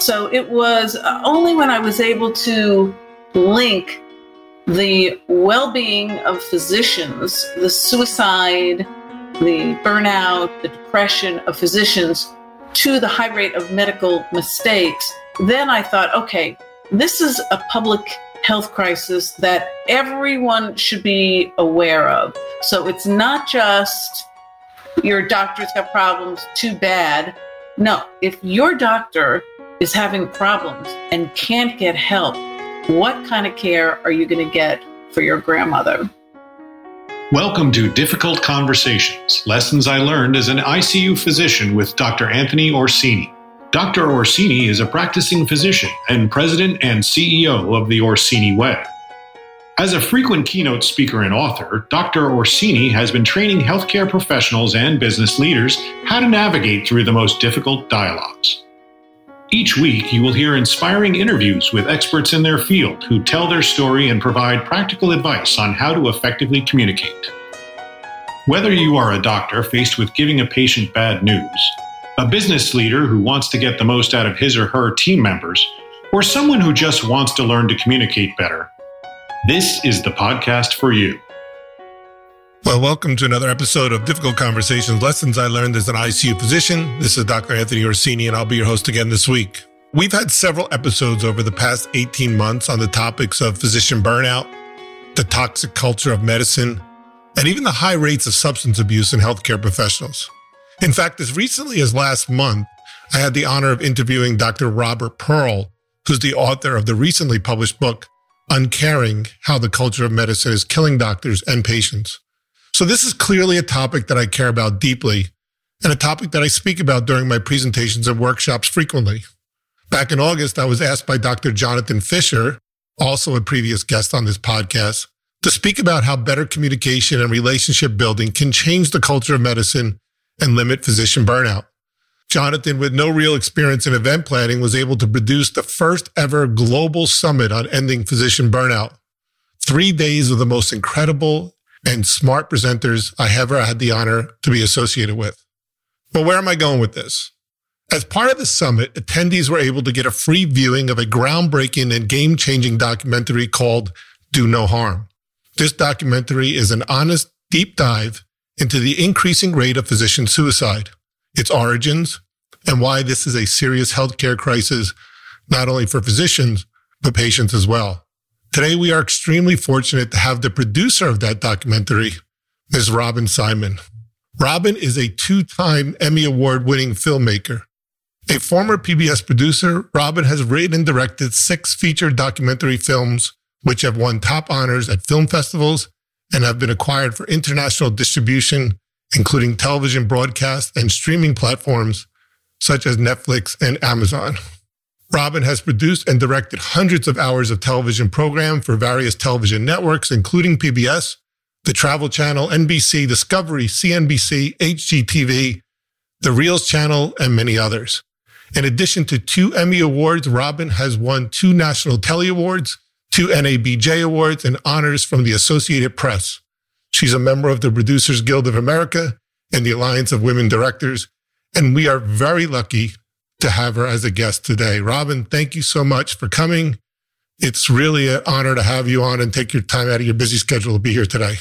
So it was uh, only when I was able to link the well being of physicians, the suicide, the burnout, the depression of physicians to the high rate of medical mistakes, then I thought, okay, this is a public health crisis that everyone should be aware of. So it's not just your doctor's got problems, too bad. No, if your doctor is having problems and can't get help, what kind of care are you going to get for your grandmother? Welcome to Difficult Conversations Lessons I Learned as an ICU Physician with Dr. Anthony Orsini. Dr. Orsini is a practicing physician and president and CEO of the Orsini Way. As a frequent keynote speaker and author, Dr. Orsini has been training healthcare professionals and business leaders how to navigate through the most difficult dialogues. Each week, you will hear inspiring interviews with experts in their field who tell their story and provide practical advice on how to effectively communicate. Whether you are a doctor faced with giving a patient bad news, a business leader who wants to get the most out of his or her team members, or someone who just wants to learn to communicate better, this is the podcast for you. Well, welcome to another episode of Difficult Conversations Lessons I Learned as an ICU physician. This is Dr. Anthony Orsini, and I'll be your host again this week. We've had several episodes over the past 18 months on the topics of physician burnout, the toxic culture of medicine, and even the high rates of substance abuse in healthcare professionals. In fact, as recently as last month, I had the honor of interviewing Dr. Robert Pearl, who's the author of the recently published book, Uncaring How the Culture of Medicine is Killing Doctors and Patients. So this is clearly a topic that I care about deeply and a topic that I speak about during my presentations and workshops frequently. Back in August, I was asked by Dr. Jonathan Fisher, also a previous guest on this podcast, to speak about how better communication and relationship building can change the culture of medicine and limit physician burnout. Jonathan, with no real experience in event planning, was able to produce the first ever global summit on ending physician burnout. Three days of the most incredible and smart presenters I have ever had the honor to be associated with. But where am I going with this? As part of the summit, attendees were able to get a free viewing of a groundbreaking and game changing documentary called Do No Harm. This documentary is an honest deep dive into the increasing rate of physician suicide, its origins, and why this is a serious healthcare crisis, not only for physicians, but patients as well. Today, we are extremely fortunate to have the producer of that documentary, Ms. Robin Simon. Robin is a two time Emmy Award winning filmmaker. A former PBS producer, Robin has written and directed six feature documentary films, which have won top honors at film festivals and have been acquired for international distribution, including television broadcast and streaming platforms such as Netflix and Amazon. Robin has produced and directed hundreds of hours of television program for various television networks, including PBS, the Travel Channel, NBC, Discovery, CNBC, HGTV, the Reelz Channel, and many others. In addition to two Emmy Awards, Robin has won two National Telly Awards, two NABJ Awards, and honors from the Associated Press. She's a member of the Producers Guild of America and the Alliance of Women Directors. And we are very lucky to have her as a guest today. Robin, thank you so much for coming. It's really an honor to have you on and take your time out of your busy schedule to be here today.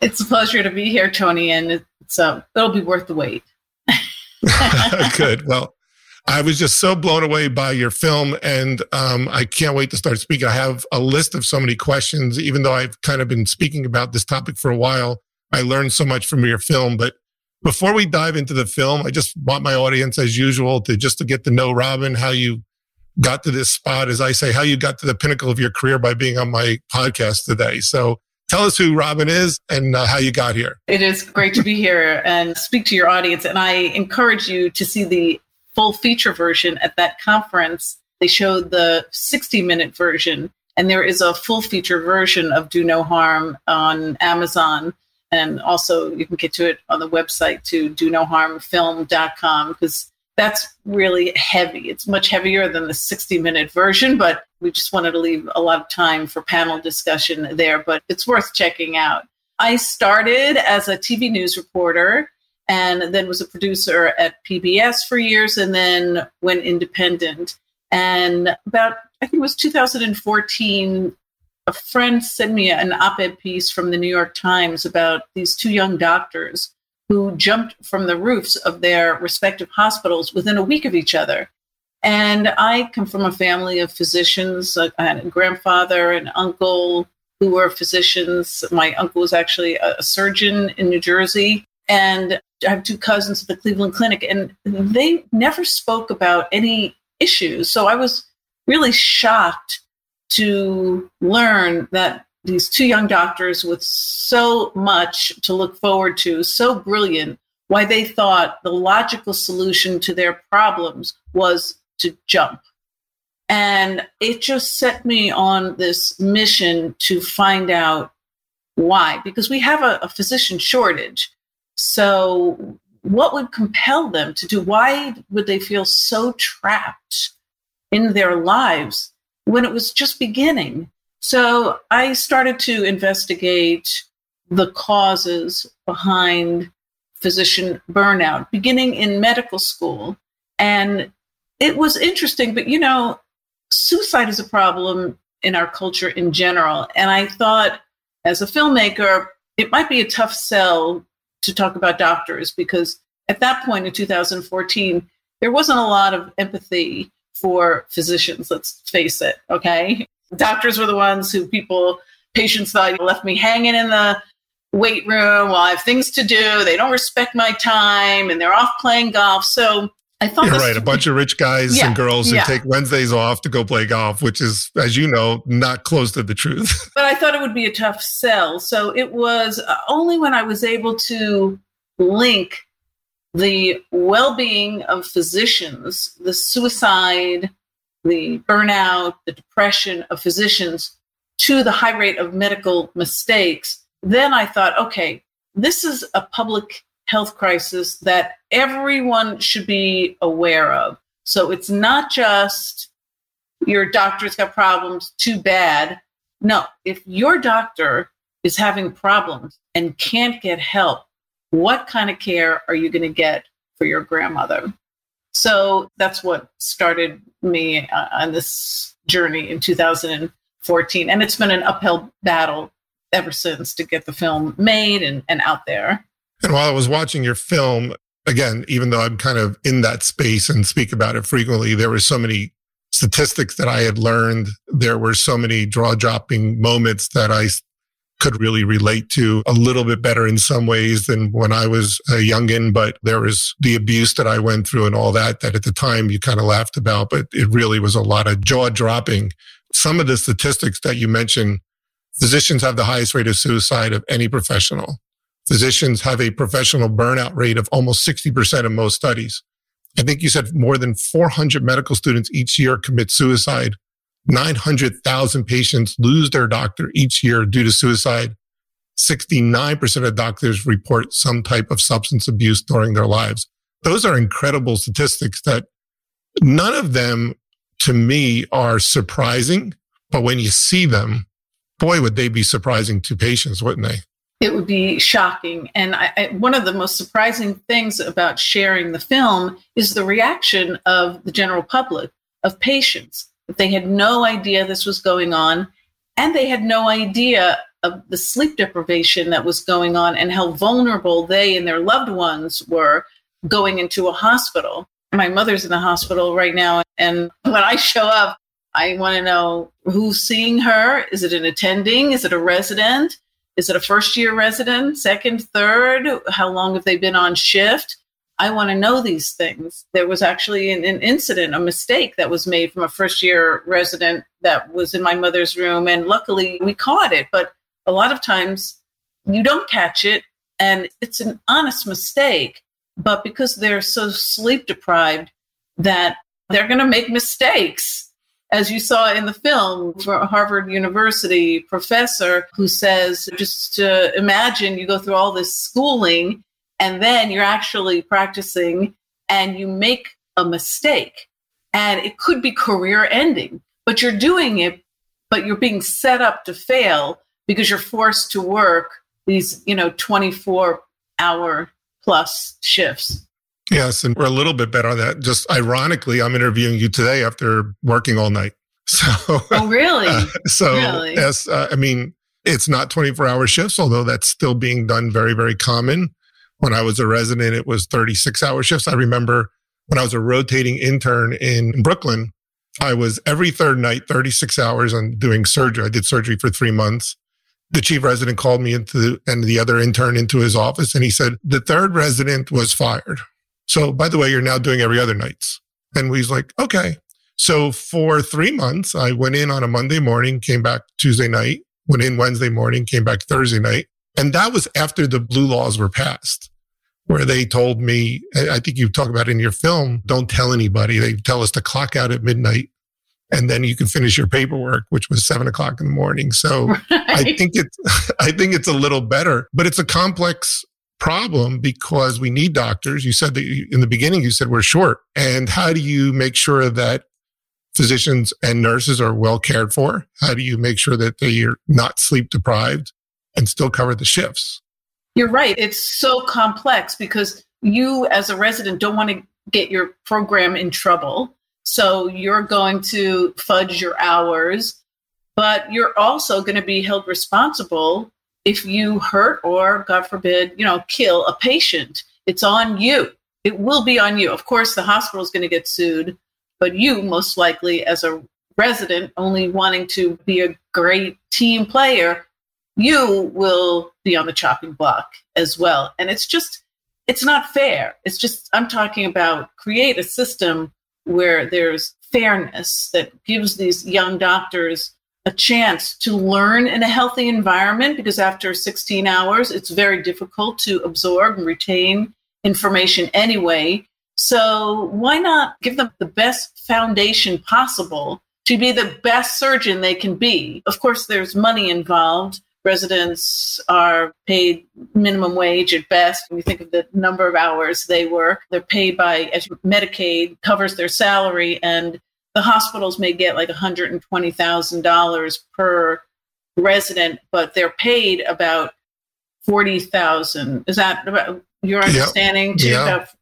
It's a pleasure to be here, Tony, and it's uh, it'll be worth the wait. Good. Well, I was just so blown away by your film, and um, I can't wait to start speaking. I have a list of so many questions, even though I've kind of been speaking about this topic for a while. I learned so much from your film, but before we dive into the film, I just want my audience, as usual, to just to get to know Robin, how you got to this spot, as I say, how you got to the pinnacle of your career by being on my podcast today. So tell us who Robin is and uh, how you got here. It is great to be here and speak to your audience. And I encourage you to see the full feature version at that conference. They showed the 60 minute version, and there is a full feature version of Do No Harm on Amazon and also, you can get to it on the website to do no harm film.com because that's really heavy. It's much heavier than the 60 minute version, but we just wanted to leave a lot of time for panel discussion there. But it's worth checking out. I started as a TV news reporter and then was a producer at PBS for years and then went independent. And about, I think it was 2014, a friend sent me an op ed piece from the New York Times about these two young doctors who jumped from the roofs of their respective hospitals within a week of each other. And I come from a family of physicians. Uh, I had a grandfather and uncle who were physicians. My uncle was actually a surgeon in New Jersey. And I have two cousins at the Cleveland Clinic, and they never spoke about any issues. So I was really shocked to learn that these two young doctors with so much to look forward to, so brilliant, why they thought the logical solution to their problems was to jump. And it just set me on this mission to find out why, because we have a, a physician shortage. So, what would compel them to do? Why would they feel so trapped in their lives when it was just beginning? So, I started to investigate the causes behind physician burnout, beginning in medical school. And it was interesting, but you know, suicide is a problem in our culture in general. And I thought, as a filmmaker, it might be a tough sell to talk about doctors because at that point in 2014, there wasn't a lot of empathy for physicians, let's face it, okay? Doctors were the ones who people, patients thought left me hanging in the weight room while I have things to do. They don't respect my time and they're off playing golf. So I thought You're right. A bunch of rich guys yeah, and girls who yeah. take Wednesdays off to go play golf, which is, as you know, not close to the truth. but I thought it would be a tough sell. So it was uh, only when I was able to link the well being of physicians, the suicide, the burnout, the depression of physicians to the high rate of medical mistakes. Then I thought, okay, this is a public health crisis that everyone should be aware of. So it's not just your doctor's got problems, too bad. No, if your doctor is having problems and can't get help, what kind of care are you going to get for your grandmother? So that's what started me uh, on this journey in 2014. And it's been an uphill battle ever since to get the film made and, and out there. And while I was watching your film, again, even though I'm kind of in that space and speak about it frequently, there were so many statistics that I had learned. There were so many draw dropping moments that I could really relate to a little bit better in some ways than when I was a youngin. But there was the abuse that I went through and all that, that at the time you kind of laughed about, but it really was a lot of jaw dropping. Some of the statistics that you mentioned, physicians have the highest rate of suicide of any professional. Physicians have a professional burnout rate of almost 60% in most studies. I think you said more than 400 medical students each year commit suicide. 900,000 patients lose their doctor each year due to suicide. 69% of doctors report some type of substance abuse during their lives. Those are incredible statistics that none of them to me are surprising, but when you see them, boy, would they be surprising to patients, wouldn't they? it would be shocking. And I, I, one of the most surprising things about sharing the film is the reaction of the general public, of patients. They had no idea this was going on, and they had no idea of the sleep deprivation that was going on and how vulnerable they and their loved ones were going into a hospital. My mother's in the hospital right now, and when I show up, I want to know who's seeing her. Is it an attending? Is it a resident? Is it a first year resident, second, third? How long have they been on shift? I want to know these things. There was actually an, an, incident, a mistake that was made from a first year resident that was in my mother's room. And luckily we caught it. But a lot of times you don't catch it and it's an honest mistake. But because they're so sleep deprived that they're going to make mistakes as you saw in the film, for a Harvard University professor who says, just to imagine you go through all this schooling and then you're actually practicing and you make a mistake. And it could be career ending, but you're doing it, but you're being set up to fail because you're forced to work these, you know, 24 hour plus shifts. Yes, and we're a little bit better on that. Just ironically, I'm interviewing you today after working all night. So, oh really? Uh, so really? yes, uh, I mean it's not 24 hour shifts, although that's still being done very, very common. When I was a resident, it was 36 hour shifts. I remember when I was a rotating intern in Brooklyn, I was every third night, 36 hours on doing surgery. I did surgery for three months. The chief resident called me into and the other intern into his office and he said, the third resident was fired. So by the way, you're now doing every other nights. And we was like, okay. So for three months, I went in on a Monday morning, came back Tuesday night, went in Wednesday morning, came back Thursday night. And that was after the blue laws were passed, where they told me, I think you talk about in your film, don't tell anybody. They tell us to clock out at midnight and then you can finish your paperwork, which was seven o'clock in the morning. So right. I think it's, I think it's a little better, but it's a complex problem because we need doctors. You said that in the beginning, you said we're short. And how do you make sure that physicians and nurses are well cared for? How do you make sure that they are not sleep deprived and still cover the shifts? You're right. It's so complex because you, as a resident, don't want to get your program in trouble. So you're going to fudge your hours, but you're also going to be held responsible if you hurt or, God forbid, you know, kill a patient. It's on you. It will be on you. Of course, the hospital is going to get sued, but you, most likely, as a resident, only wanting to be a great team player, you will be on the chopping block as well. And it's just, it's not fair. It's just, I'm talking about create a system where there's fairness that gives these young doctors a chance to learn in a healthy environment because after 16 hours, it's very difficult to absorb and retain information anyway. So, why not give them the best foundation possible to be the best surgeon they can be? Of course, there's money involved. Residents are paid minimum wage at best. When you think of the number of hours they work, they're paid by as Medicaid covers their salary, and the hospitals may get like $120,000 per resident, but they're paid about 40,000. Is that about your understanding yep. too?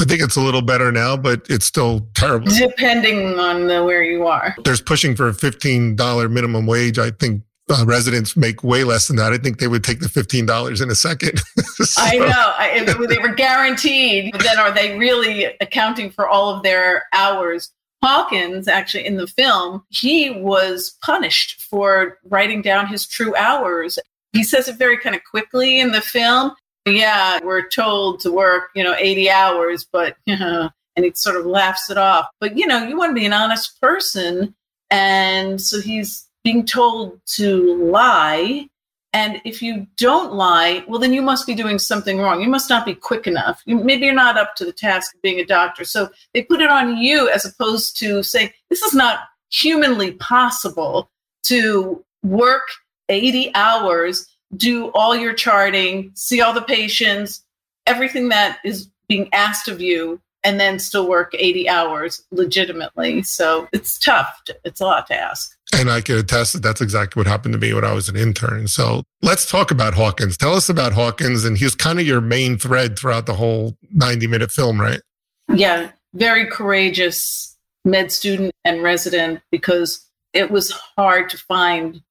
I think it's a little better now, but it's still terrible. Depending on the, where you are. There's pushing for a $15 minimum wage. I think uh, residents make way less than that. I think they would take the fifteen dollars in a second. so. I know I, they were guaranteed. But then, are they really accounting for all of their hours? Hawkins, actually, in the film, he was punished for writing down his true hours. He says it very kind of quickly in the film. Yeah, we're told to work, you know, 80 hours, but, you know, and he sort of laughs it off. But, you know, you want to be an honest person. And so he's being told to lie and if you don't lie, well, then you must be doing something wrong. You must not be quick enough. You, maybe you're not up to the task of being a doctor. So they put it on you as opposed to say, this is not humanly possible to work 80 hours, do all your charting, see all the patients, everything that is being asked of you, and then still work 80 hours legitimately. So it's tough. It's a lot to ask. And I can attest that that's exactly what happened to me when I was an intern. So let's talk about Hawkins. Tell us about Hawkins. And he's kind of your main thread throughout the whole 90 minute film, right? Yeah, very courageous med student and resident because it was hard to find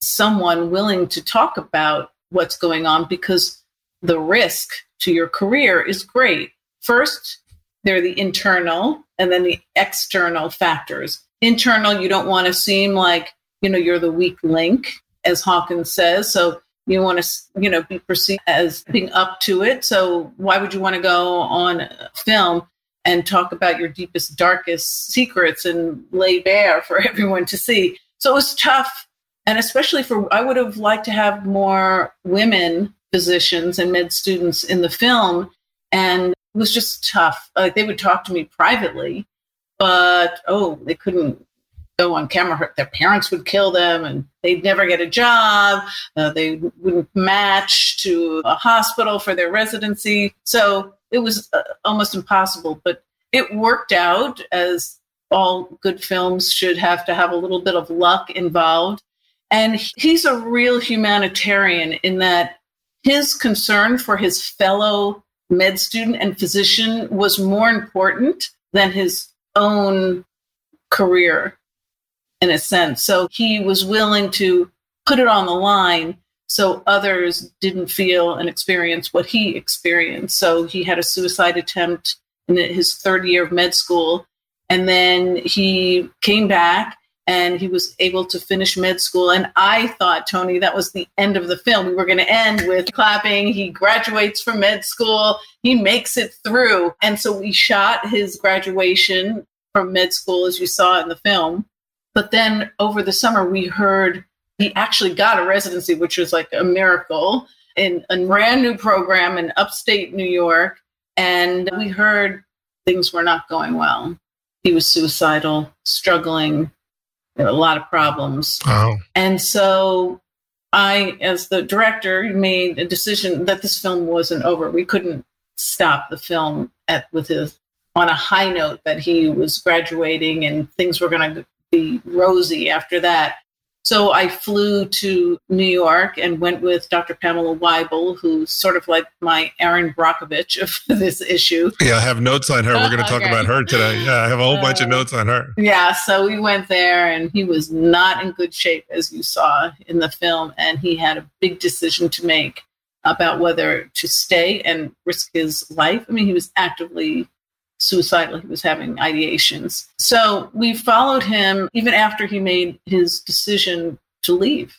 someone willing to talk about what's going on because the risk to your career is great. First, there are the internal and then the external factors internal you don't want to seem like you know you're the weak link as hawkins says. So you want to you know be perceived as being up to it. So why would you want to go on film and talk about your deepest darkest secrets and lay bare for everyone to see? So it was tough. And especially for i would have liked to have more women physicians and med students in the film. And it was just tough. Like they would talk to me privately but oh, they couldn't go on camera. Their parents would kill them, and they'd never get a job. Uh, they wouldn't match to a hospital for their residency. So it was uh, almost impossible. But it worked out, as all good films should have to have a little bit of luck involved. And he's a real humanitarian in that his concern for his fellow med student and physician was more important than his own career in a sense. So he was willing to put it on the line so others didn't feel and experience what he experienced. So he had a suicide attempt in his third year of med school. And then he came back and he was able to finish med school. And I thought, Tony, that was the end of the film. We were going to end with clapping. He graduates from med school, he makes it through. And so we shot his graduation from med school, as you saw in the film. But then over the summer, we heard he actually got a residency, which was like a miracle in a brand new program in upstate New York. And we heard things were not going well. He was suicidal, struggling, a lot of problems. And so I, as the director, made a decision that this film wasn't over. We couldn't stop the film at with his on a high note that he was graduating and things were going to be rosy after that. So I flew to New York and went with Dr. Pamela Wible, who's sort of like my Erin Brockovich of this issue. Yeah, I have notes on her. We're going to talk Okay. about her today. Yeah, I have a whole bunch of Uh, notes on her. Yeah, so we went there and he was not in good shape, as you saw in the film. And he had a big decision to make about whether to stay and risk his life. I mean, he was actively suicidal, he was having ideations. So we followed him even after he made his decision to leave.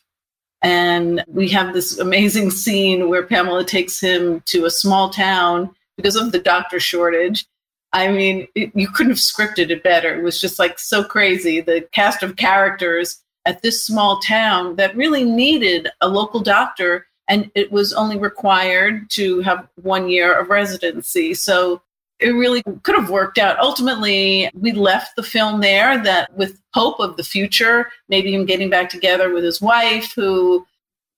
And we have this amazing scene where Pamela takes him to a small town because of the doctor shortage. I mean, it, you couldn't have scripted it better. It was just like so crazy. The cast of characters at this small town that really needed a local doctor, and it was only required to have one year of residency. So it really could have worked out. Ultimately, we left the film there that with hope of the future, maybe him getting back together with his wife who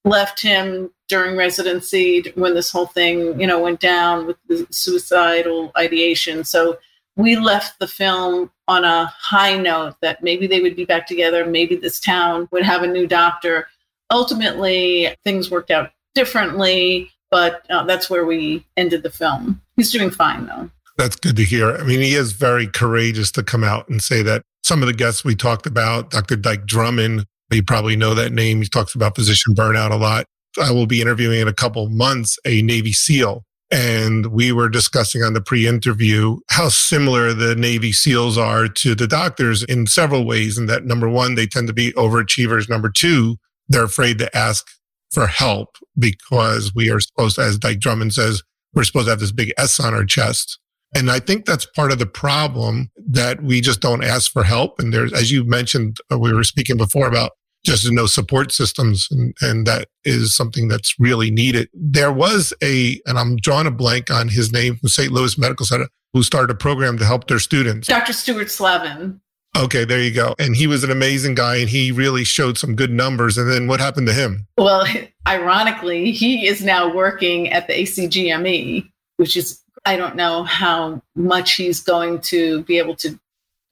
left him during residency when this whole thing, you know, went down with the suicidal ideation. So we left the film on a high note that maybe they would be back together, maybe this town would have a new doctor. Ultimately, things worked out differently, but uh, that's where we ended the film. He's doing fine though. That's good to hear. I mean, he is very courageous to come out and say that some of the guests we talked about, Dr. Dike Drummond, you probably know that name. He talks about physician burnout a lot. I will be interviewing in a couple months a Navy SEAL. And we were discussing on the pre interview how similar the Navy SEALs are to the doctors in several ways. And that number one, they tend to be overachievers. Number two, they're afraid to ask for help because we are supposed to, as Dike Drummond says, we're supposed to have this big S on our chest. And I think that's part of the problem that we just don't ask for help. And there's, as you mentioned, uh, we were speaking before about just no support systems. And, and that is something that's really needed. There was a, and I'm drawing a blank on his name from St. Louis Medical Center, who started a program to help their students. Dr. Stuart Slavin. Okay, there you go. And he was an amazing guy and he really showed some good numbers. And then what happened to him? Well, ironically, he is now working at the ACGME, which is, I don't know how much he's going to be able to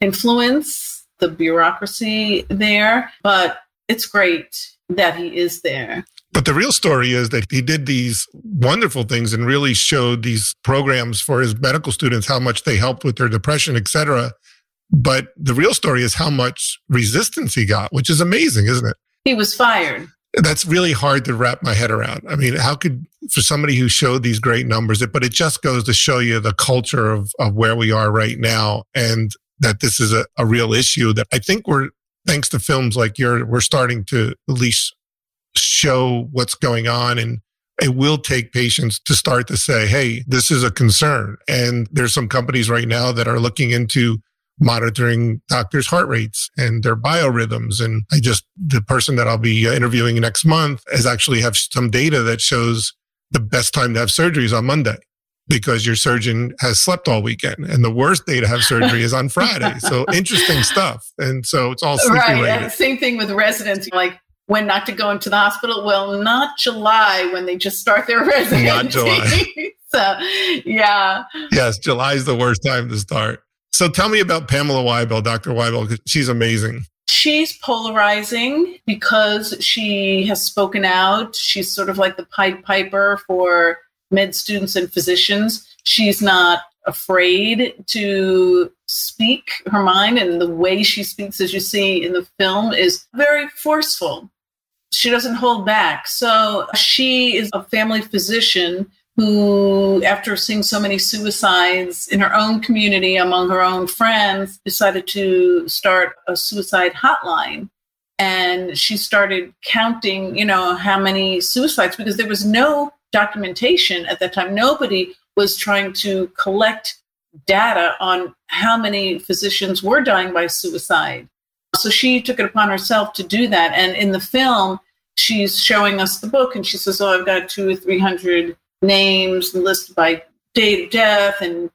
influence the bureaucracy there, but it's great that he is there. But the real story is that he did these wonderful things and really showed these programs for his medical students how much they helped with their depression, et cetera. But the real story is how much resistance he got, which is amazing, isn't it? He was fired. That's really hard to wrap my head around. I mean, how could, for somebody who showed these great numbers, but it just goes to show you the culture of, of where we are right now and that this is a, a real issue that I think we're, thanks to films like your, we're starting to at least show what's going on and it will take patients to start to say, Hey, this is a concern. And there's some companies right now that are looking into monitoring doctors' heart rates and their biorhythms. And I just, the person that I'll be uh, interviewing next month has actually have some data that shows the best time to have surgery is on Monday because your surgeon has slept all weekend and the worst day to have surgery is on Friday. So interesting stuff. And so it's all sleep Right. related. And same thing with residents. Like when not to go into the hospital. Well, not July when they just start their residency. Not July. so, yeah. Yes, July is the worst time to start. So tell me about Pamela Wible, Dr. Wible, 'cause she's amazing. She's polarizing because she has spoken out. She's sort of like the Pied Piper for med students and physicians. She's not afraid to speak her mind, and the way she speaks, as you see in the film, is very forceful. She doesn't hold back. So she is a family physician who, after seeing so many suicides in her own community among her own friends, decided to start a suicide hotline. And she started counting, you know, how many suicides because there was no documentation at that time. Nobody was trying to collect data on how many physicians were dying by suicide. So she took it upon herself to do that. And in the film, she's showing us the book and she says, Oh, I've got two or 300 names listed by date of death and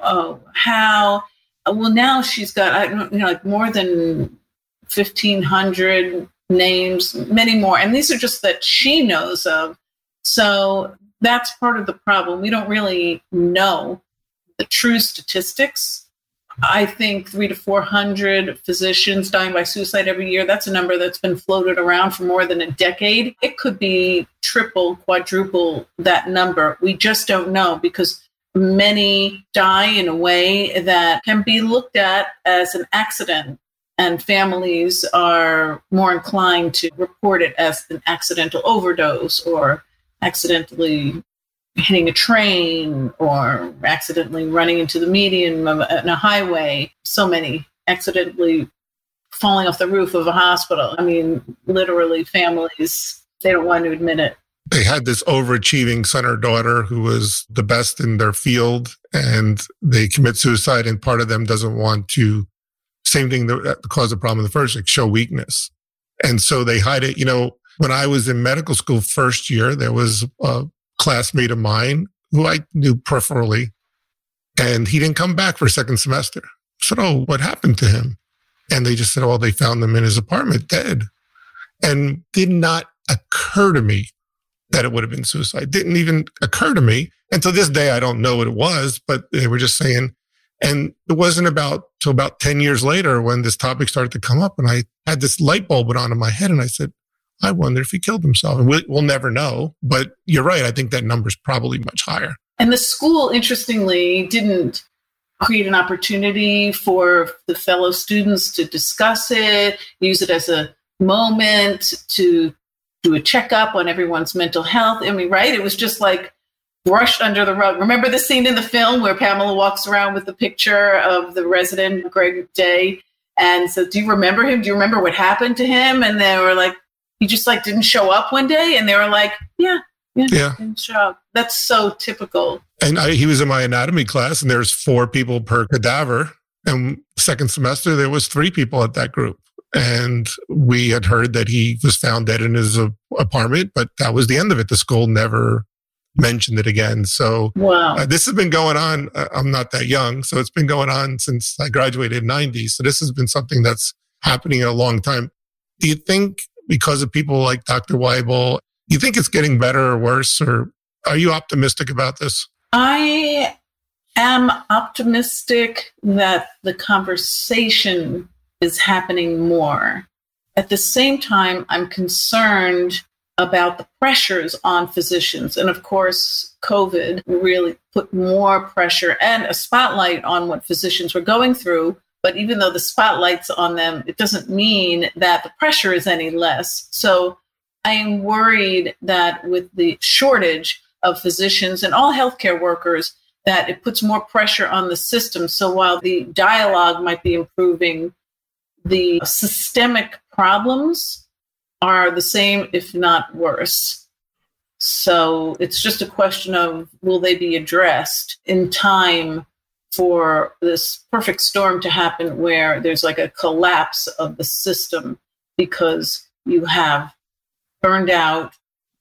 uh, how. Well, now she's got, I don't you know, like more than 1,500 names, many more. And these are just that she knows of. So that's part of the problem. We don't really know the true statistics. I think three to 400 physicians dying by suicide every year. That's a number that's been floated around for more than a decade. It could be triple, quadruple that number. We just don't know because many die in a way that can be looked at as an accident. And families are more inclined to report it as an accidental overdose or accidentally hitting a train or accidentally running into the median of a, a highway. So many accidentally falling off the roof of a hospital. I mean, literally, families, they don't want to admit it. They had this overachieving son or daughter who was the best in their field, and they commit suicide, and part of them doesn't want to, same thing that caused the problem in the first, like show weakness. And so they hide it. You know, when I was in medical school first year, there was a classmate of mine who I knew peripherally, and he didn't come back for second semester. I said, Oh, what happened to him? And they just said, Oh, they found him in his apartment dead. And did not occur to me that it would have been suicide. Didn't even occur to me. And to this day, I don't know what it was, but they were just saying, and it wasn't about till about 10 years later when this topic started to come up and I had this light bulb went on in my head and I said, I wonder if he killed himself. And we'll, we'll never know. But you're right. I think that number's probably much higher. And the school, interestingly, didn't create an opportunity for the fellow students to discuss it, use it as a moment to do a checkup on everyone's mental health. I mean, right? It was just like brushed under the rug. Remember the scene in the film where Pamela walks around with the picture of the resident, Greg Day, and says, Do you remember him? Do you remember what happened to him? And they were like, he just like didn't show up one day and they were like yeah yeah, yeah. didn't show up. That's so typical. And I, he was in my anatomy class and there's four people per cadaver. And second semester there was three people at that group. And we had heard that he was found dead in his uh, apartment but that was the end of it. The school never mentioned it again. So wow. Uh, this has been going on uh, i'm not that young so it's been going on since i graduated in 90 so this has been something that's happening in a long time. Do you think because of people like Dr. Wible. You think it's getting better or worse, or are you optimistic about this? I am optimistic that the conversation is happening more. At the same time, I'm concerned about the pressures on physicians. And of course, COVID really put more pressure and a spotlight on what physicians were going through but even though the spotlight's on them, it doesn't mean that the pressure is any less. So I am worried that with the shortage of physicians and all healthcare workers, that it puts more pressure on the system. So while the dialogue might be improving, the systemic problems are the same, if not worse. So it's just a question of will they be addressed in time for this perfect storm to happen where there's like a collapse of the system because you have burned out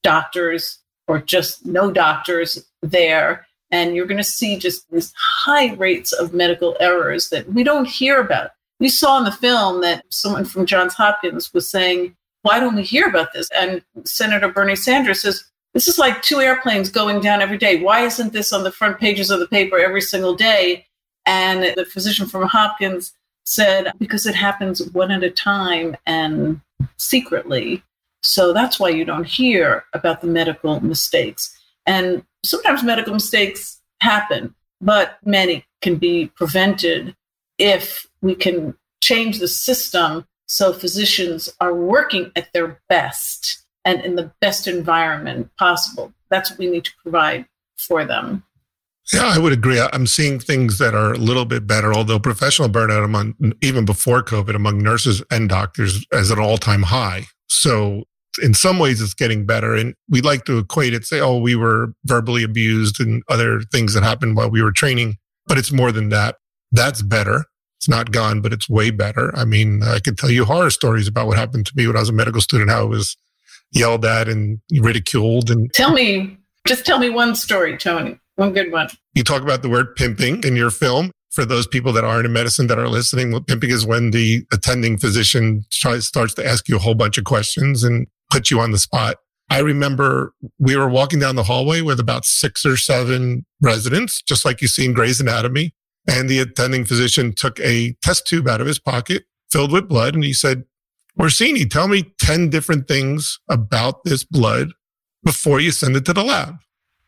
doctors or just no doctors there. And you're going to see just these high rates of medical errors that we don't hear about. We saw in the film that someone from Johns Hopkins was saying, Why don't we hear about this? And Senator Bernie Sanders says, this is like two airplanes going down every day. Why isn't this on the front pages of the paper every single day? And the physician from Hopkins said, because it happens one at a time and secretly. So that's why you don't hear about the medical mistakes. And sometimes medical mistakes happen, but many can be prevented if we can change the system so physicians are working at their best and in the best environment possible. That's what we need to provide for them. Yeah, I would agree. I'm seeing things that are a little bit better, although professional burnout among even before COVID among nurses and doctors at an all time high. So in some ways it's getting better. And we like to equate it, say, oh, we were verbally abused and other things that happened while we were training, but it's more than that. That's better. It's not gone, but it's way better. I mean, I could tell you horror stories about what happened to me when I was a medical student, how I was yelled at and ridiculed. And tell me, just tell me one story, Tony. One good one. You talk about the word pimping in your film. For those people that aren't in medicine that are listening, pimping is when the attending physician tries, starts to ask you a whole bunch of questions and put you on the spot. I remember we were walking down the hallway with about six or seven residents, just like you see in Grey's Anatomy. And the attending physician took a test tube out of his pocket filled with blood. And he said, Orsini, tell me 10 different things about this blood before you send it to the lab.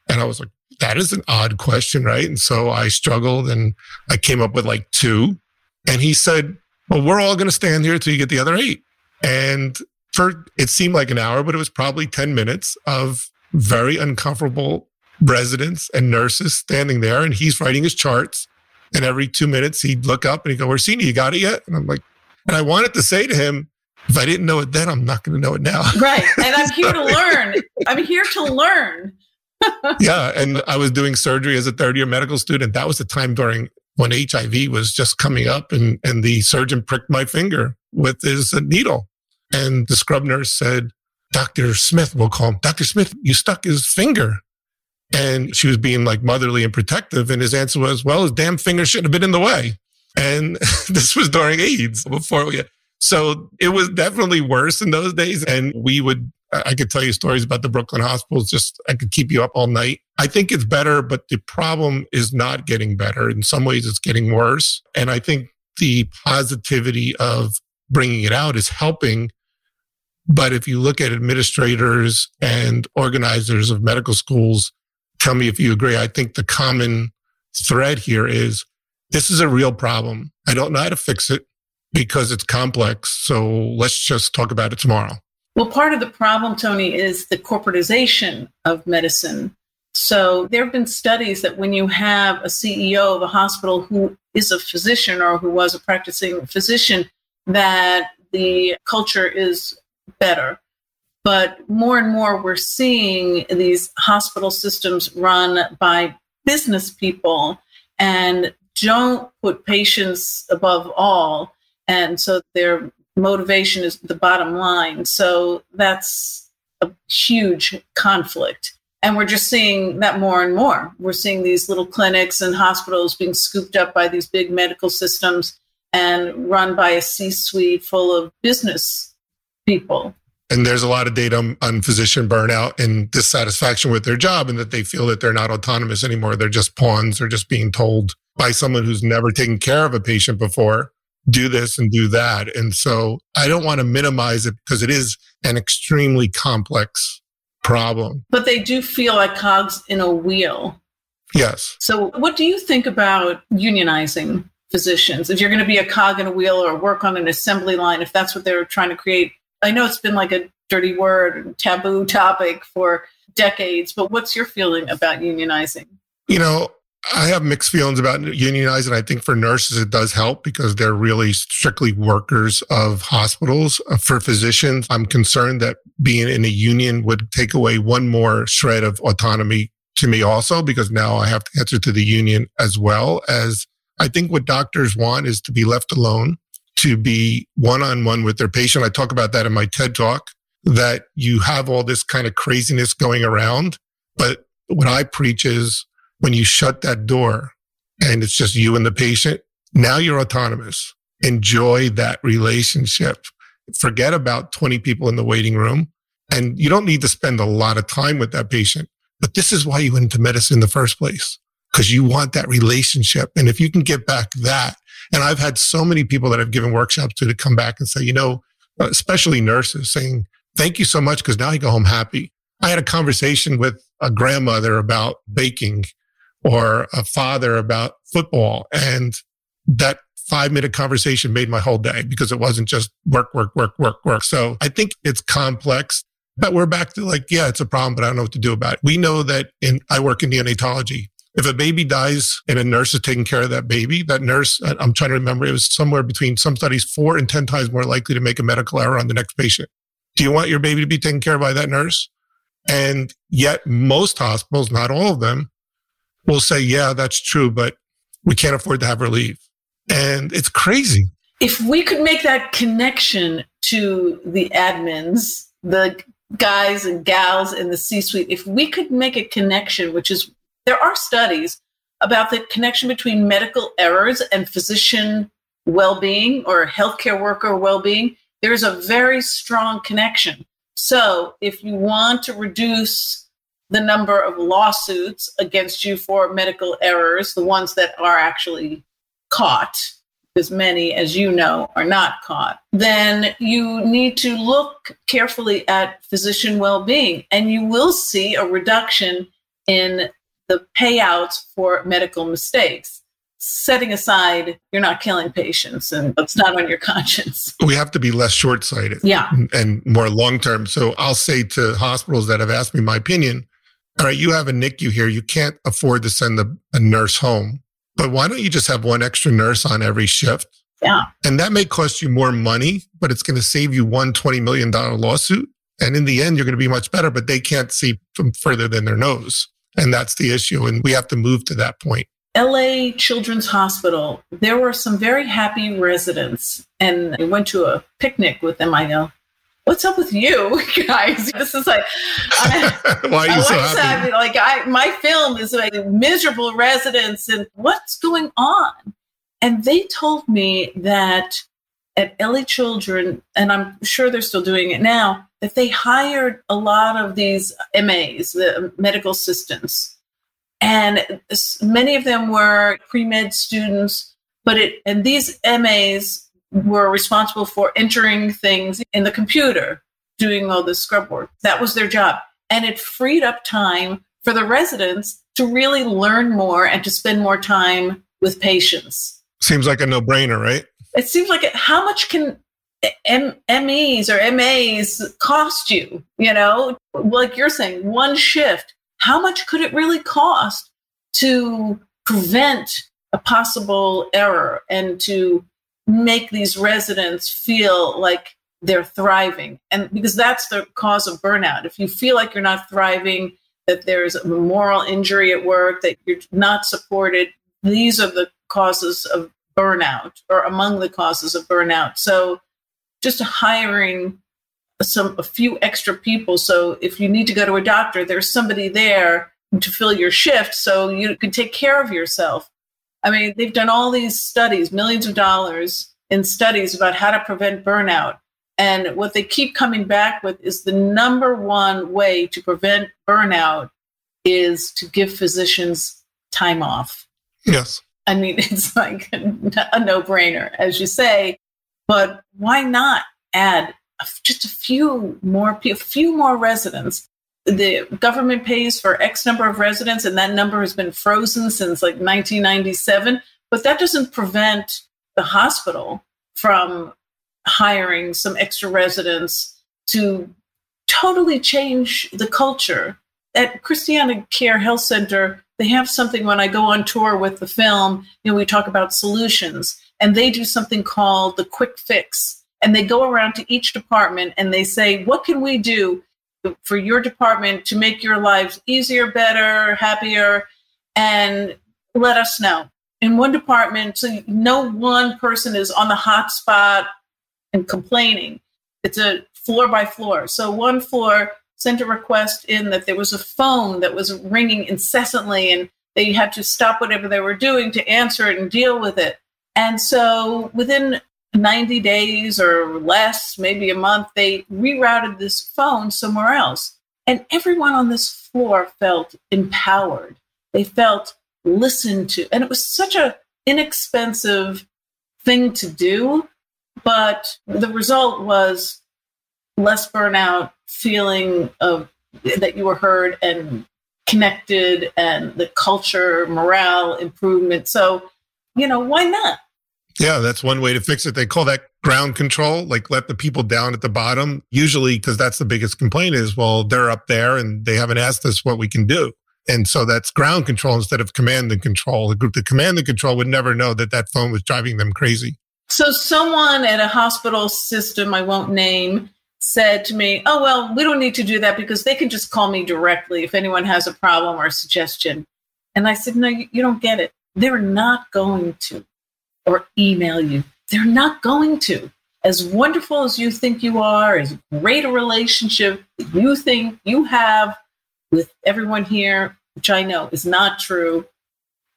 And I was like, that is an odd question, right? And so I struggled and I came up with like two. And he said, well, we're all going to stand here until you get the other eight. And for it seemed like an hour, but it was probably 10 minutes of very uncomfortable residents and nurses standing there. And he's writing his charts. And every two minutes, he'd look up and he'd go, Orsini, you got it yet? And I'm like, and I wanted to say to him, if I didn't know it then, I'm not going to know it now. Right. And I'm here to learn. I'm here to learn. yeah. And I was doing surgery as a third year medical student. That was the time during when HIV was just coming up and, and the surgeon pricked my finger with his needle. And the scrub nurse said, Dr. Smith, we'll call him, Dr. Smith, you stuck his finger. And she was being like motherly and protective. And his answer was, well, his damn finger shouldn't have been in the way. And this was during AIDS before we, so it was definitely worse in those days. And we would, I could tell you stories about the Brooklyn hospitals. Just, I could keep you up all night. I think it's better, but the problem is not getting better. In some ways, it's getting worse. And I think the positivity of bringing it out is helping but if you look at administrators and organizers of medical schools, tell me if you agree. I think the common thread here is this is a real problem. I don't know how to fix it because it's complex. So let's just talk about it tomorrow. Well, part of the problem, Tony, is the corporatization of medicine. So there have been studies that when you have a CEO of a hospital who is a physician or who was a practicing physician, that the culture is better. But more and more, we're seeing these hospital systems run by business people and don't put patients above all. And so their motivation is the bottom line. So that's a huge conflict. And we're just seeing that more and more. We're seeing these little clinics and hospitals being scooped up by these big medical systems and run by a C suite full of business people. And there's a lot of data on, on physician burnout and dissatisfaction with their job, and that they feel that they're not autonomous anymore. They're just pawns. They're just being told by someone who's never taken care of a patient before do this and do that. And so I don't want to minimize it because it is an extremely complex problem. But they do feel like cogs in a wheel. Yes. So, what do you think about unionizing physicians? If you're going to be a cog in a wheel or work on an assembly line, if that's what they're trying to create, I know it's been like a dirty word, taboo topic for decades, but what's your feeling about unionizing? You know, I have mixed feelings about unionizing. I think for nurses, it does help because they're really strictly workers of hospitals. Uh, for physicians, I'm concerned that being in a union would take away one more shred of autonomy to me also, because now I have to answer to the union as well as I think what doctors want is to be left alone to be one on one with their patient. I talk about that in my TED talk that you have all this kind of craziness going around. But what I preach is when you shut that door and it's just you and the patient, now you're autonomous. Enjoy that relationship. Forget about 20 people in the waiting room. And you don't need to spend a lot of time with that patient. But this is why you went into medicine in the first place, because you want that relationship. And if you can get back that, and I've had so many people that I've given workshops to to come back and say, you know, uh, especially nurses saying, thank you so much because now I go home happy. I had a conversation with a grandmother about baking or a father about football. And that five minute conversation made my whole day because it wasn't just work, work, work, work, work. So I think it's complex, but we're back to like, yeah, it's a problem, but I don't know what to do about it. We know that in, I work in neonatology. If a baby dies and a nurse is taking care of that baby, that nurse, I'm trying to remember, it was somewhere between some studies, four and 10 times more likely to make a medical error on the next patient. Do you want your baby to be taken care of by that nurse? And yet most hospitals, not all of them, will say, yeah, that's true, but we can't afford to have her leave. And it's crazy. If we could make that connection to the admins, the guys and gals in the C suite, if we could make a connection, which is there are studies about the connection between medical errors and physician well being or healthcare worker well being. There's a very strong connection. So if you want to reduce the number of lawsuits against you for medical errors, the ones that are actually caught, as many as you know are not caught, then you need to look carefully at physician well being and you will see a reduction in the payouts for medical mistakes. Setting aside, you're not killing patients and it's not on your conscience. We have to be less short sighted yeah. and more long term. So I'll say to hospitals that have asked me my opinion, all right, you have a NICU here. You can't afford to send a, a nurse home but why don't you just have one extra nurse on every shift? Yeah. And that may cost you more money, but it's going to save you one $20 million lawsuit. And in the end, you're going to be much better, but they can't see from further than their nose. And that's the issue. And we have to move to that point. LA Children's Hospital, there were some very happy residents. And I went to a picnic with them. I go, what's up with you guys? This is like, I, why are you so happy? like, I my film is like miserable residents, and what's going on? And they told me that at LA Children, and I'm sure they're still doing it now, that they hired a lot of these MAs, the medical assistants, and many of them were pre med students. But it and these MAs were responsible for entering things in the computer, doing all the scrub work. That was their job. And it freed up time for the residents to really learn more and to spend more time with patients. Seems like a no brainer, right? It seems like it, how much can M- MEs or MAs cost you? You know, like you're saying, one shift. How much could it really cost to prevent a possible error and to make these residents feel like they're thriving. And because that's the cause of burnout. If you feel like you're not thriving, that there's a moral injury at work, that you're not supported, these are the causes of burnout or among the causes of burnout. So just hiring some a few extra people so if you need to go to a doctor there's somebody there to fill your shift so you can take care of yourself I mean, they've done all these studies, millions of dollars in studies about how to prevent burnout. And what they keep coming back with is the number one way to prevent burnout is to give physicians time off. Yes. I mean, it's like a no brainer, as you say, but why not add just a few more, a few more residents the government pays for X number of residents, and that number has been frozen since like 1997. But that doesn't prevent the hospital from hiring some extra residents to totally change the culture. At Christiana Care Health Center, they have something when I go on tour with the film, you know, we talk about solutions, and they do something called the quick fix. And they go around to each department and they say, What can we do for your department to make your lives easier, better, happier, and let us know. In one department, so no one person is on the hot spot and complaining. It's a floor by floor. So one floor sent a request in that there was a phone that was ringing incessantly and they had to stop whatever they were doing to answer it and deal with it. And so within 90 days or less, maybe a month, they rerouted this phone somewhere else. And everyone on this floor felt empowered. They felt listened to. And it was such a inexpensive thing to do, but the result was less burnout, feeling of that you were heard and connected and the culture, morale improvement. So, you know, why not? Yeah, that's one way to fix it. They call that ground control, like let the people down at the bottom. Usually, because that's the biggest complaint is, well, they're up there and they haven't asked us what we can do. And so that's ground control instead of command and control. The group, the command and control would never know that that phone was driving them crazy. So someone at a hospital system I won't name said to me, "Oh well, we don't need to do that because they can just call me directly if anyone has a problem or a suggestion." And I said, "No, you, you don't get it. They're not going to or email you. They're not going to. As wonderful as you think you are, as great a relationship you think you have with everyone here, which I know is not true,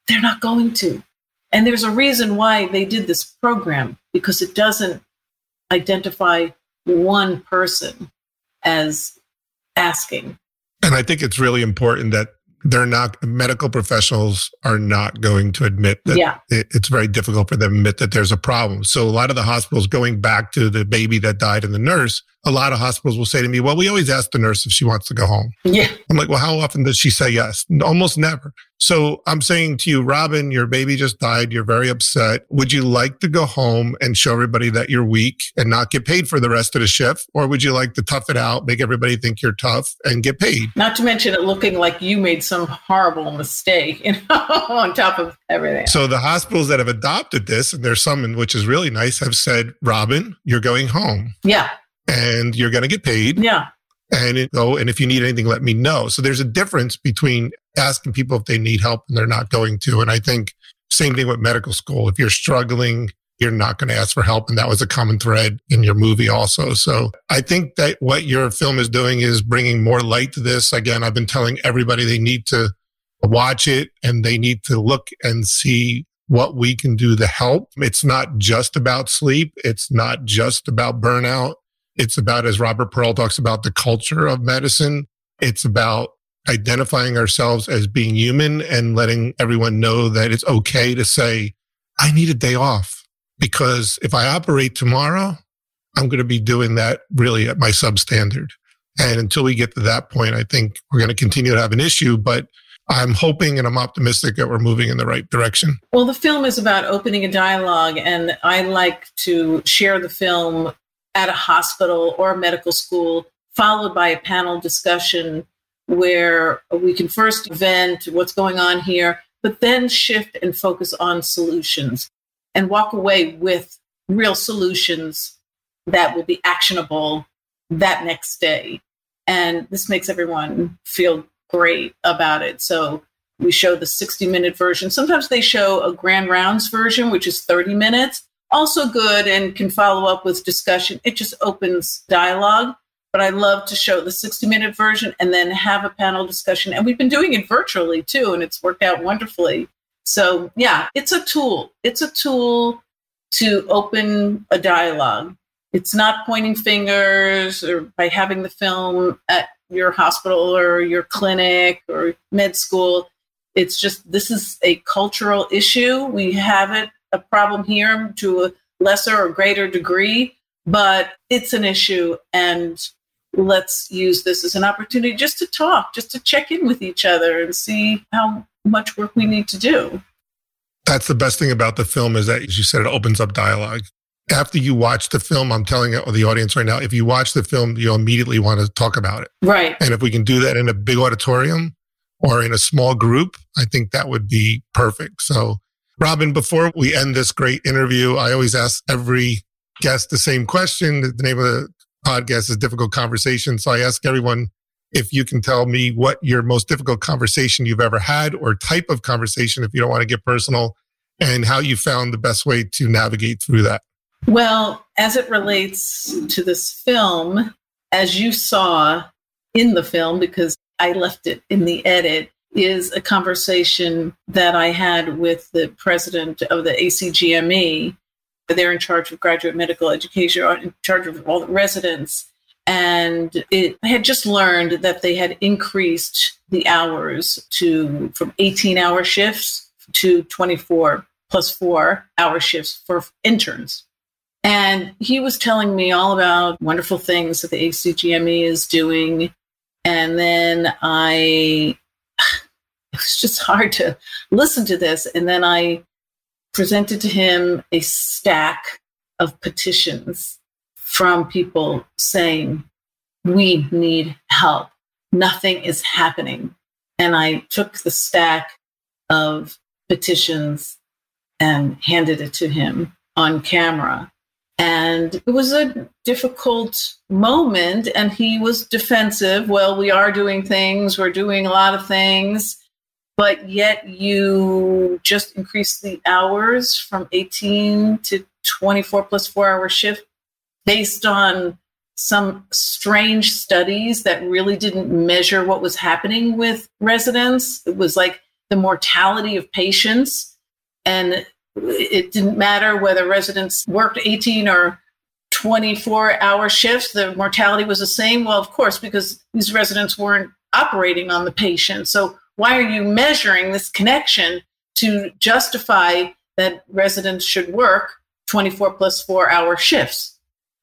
they're not going to. And there's a reason why they did this program because it doesn't identify one person as asking. And I think it's really important that they're not medical professionals are not going to admit that yeah. it, it's very difficult for them to admit that there's a problem. So a lot of the hospitals going back to the baby that died and the nurse, a lot of hospitals will say to me, well, we always ask the nurse if she wants to go home. Yeah. I'm like, well, how often does she say yes? Almost never. So I'm saying to you, Robin, your baby just died. You're very upset. Would you like to go home and show everybody that you're weak and not get paid for the rest of the shift? Or would you like to tough it out, make everybody think you're tough and get paid? Not to mention it looking like you made some horrible mistake, you know, on top of everything. So the hospitals that have adopted this, and there's some which is really nice, have said, Robin, you're going home. Yeah. And you're going to get paid. Yeah and it, oh, and if you need anything, let me know. So there's a difference between asking people if they need help and they're not going to. And I think same thing with medical school. If you're struggling, you're not going to ask for help. And that was a common thread in your movie also. So I think that what your film is doing is bringing more light to this. Again, I've been telling everybody they need to watch it and they need to look and see what we can do to help. It's not just about sleep. It's not just about burnout. It's about, as Robert Pearl talks about, the culture of medicine. It's about identifying ourselves as being human and letting everyone know that it's okay to say, I need a day off because if I operate tomorrow, I'm going to be doing that really at my substandard. And until we get to that point, I think we're going to continue to have an issue, but I'm hoping and I'm optimistic that we're moving in the right direction. Well, the film is about opening a dialogue, and I like to share the film at a hospital or a medical school, followed by a panel discussion where we can first vent what's going on here, but then shift and focus on solutions and walk away with real solutions that will be actionable that next day. And this makes everyone feel great about it. So we show the 60 minute version. Sometimes they show a grand rounds version, which is 30 minutes also good and can follow up with discussion. It just opens dialogue. But I love to show the 60 minute version and then have a panel discussion. And we've been doing it virtually too, and it's worked out wonderfully. So, yeah, it's a tool. It's a tool to open a dialogue. It's not pointing fingers or by having the film at your hospital or your clinic or med school. It's just this is a cultural issue. We have it a problem here to a lesser or greater degree, but it's an issue. And let's use this as an opportunity just to talk, just to check in with each other and see how much work we need to do. That's the best thing about the film is that, as you said, it opens up dialogue. After you watch the film, I'm telling the audience right now, if you watch the film, you'll immediately want to talk about it. Right. And if we can do that in a big auditorium or in a small group, I think that would be perfect. So Robin, before we end this great interview, I always ask every guest the same question. The name of the podcast is Difficult Conversation. So I ask everyone if you can tell me what your most difficult conversation you've ever had or type of conversation, if you don't want to get personal, and how you found the best way to navigate through that. Well, as it relates to this film, as you saw in the film, because I left it in the edit, is a conversation that I had with the president of the ACGME. They're in charge of graduate medical education, in charge of all the residents. And it, I had just learned that they had increased the hours to from 18 hour shifts to 24 plus four hour shifts for interns. And he was telling me all about wonderful things that the ACGME is doing. And then I it was just hard to listen to this. And then I presented to him a stack of petitions from people saying, We need help. Nothing is happening. And I took the stack of petitions and handed it to him on camera. And it was a difficult moment, and he was defensive. Well, we are doing things, we're doing a lot of things, but yet you just increased the hours from 18 to 24 plus four hour shift based on some strange studies that really didn't measure what was happening with residents. It was like the mortality of patients. And it didn't matter whether residents worked 18 or 24 hour shifts, the mortality was the same. Well, of course, because these residents weren't operating on the patient. So, why are you measuring this connection to justify that residents should work 24 plus four hour shifts?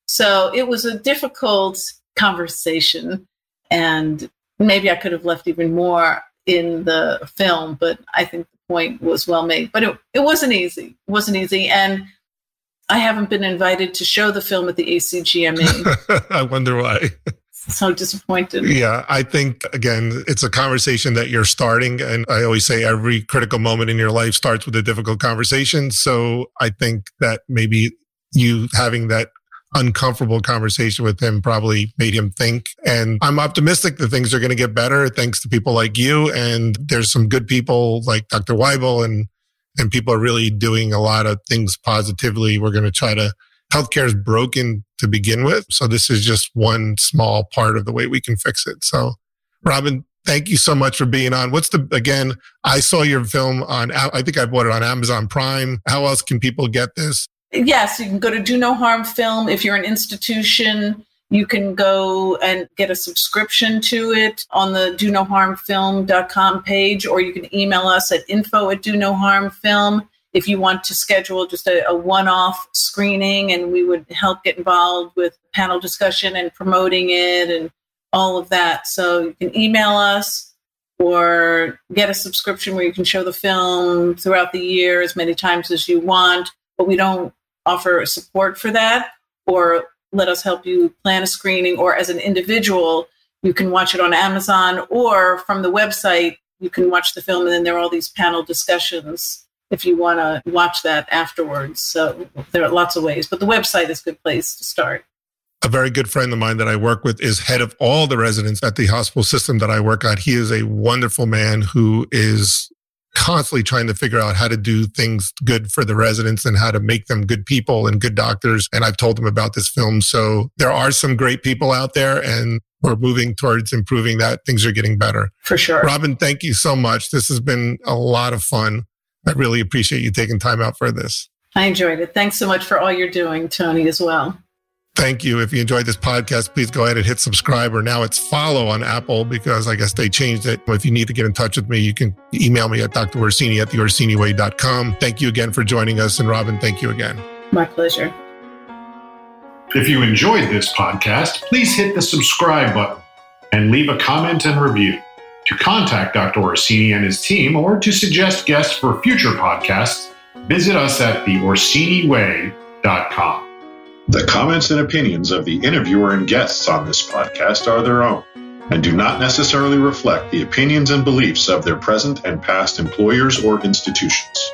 So it was a difficult conversation. And maybe I could have left even more in the film, but I think the point was well made. But it, it wasn't easy. It wasn't easy. And I haven't been invited to show the film at the ACGME. I wonder why. So disappointed. Yeah, I think again, it's a conversation that you're starting. And I always say every critical moment in your life starts with a difficult conversation. So I think that maybe you having that uncomfortable conversation with him probably made him think. And I'm optimistic that things are going to get better thanks to people like you. And there's some good people like Dr. Wible and, and people are really doing a lot of things positively. We're going to try to, healthcare is broken to begin with. So this is just one small part of the way we can fix it. So Robin, thank you so much for being on. What's the, again, I saw your film on, I think I bought it on Amazon Prime. How else can people get this? yes, you can go to Do No Harm Film. If you're an institution, you can go and get a subscription to it on the do no harm film.com page, or you can email us at info at do no harm film if you want to schedule just a, a one off screening, and we would help get involved with panel discussion and promoting it and all of that. So you can email us or get a subscription where you can show the film throughout the year as many times as you want. But we don't offer support for that or let us help you plan a screening or as an individual you can watch it on amazon or from the website you can watch the film and then there are all these panel discussions if you want to watch that afterwards so there are lots of ways but the website is a good place to start a very good friend of mine that I work with is head of all the residents at the hospital system that I work at. He is a wonderful man who is constantly trying to figure out how to do things good for the residents and how to make them good people and good doctors. And I've told them about this film. So there are some great people out there and we're moving towards improving that. Things are getting better. For sure. Robin, thank you so much. This has been a lot of fun. I really appreciate you taking time out for this. I enjoyed it. Thanks so much for all you're doing, Tony, as well. Thank you. If you enjoyed this podcast, please go ahead and hit subscribe or now it's follow on Apple because I guess they changed it. If you need to get in touch with me, you can email me at drorsini at theorsiniway.com. Thank you again for joining us. And Robin, thank you again. My pleasure. If you enjoyed this podcast, please hit the subscribe button and leave a comment and review. To contact Dr. Orsini and his team or to suggest guests for future podcasts, visit us at theorsiniway.com. The comments and opinions of the interviewer and guests on this podcast are their own and do not necessarily reflect the opinions and beliefs of their present and past employers or institutions.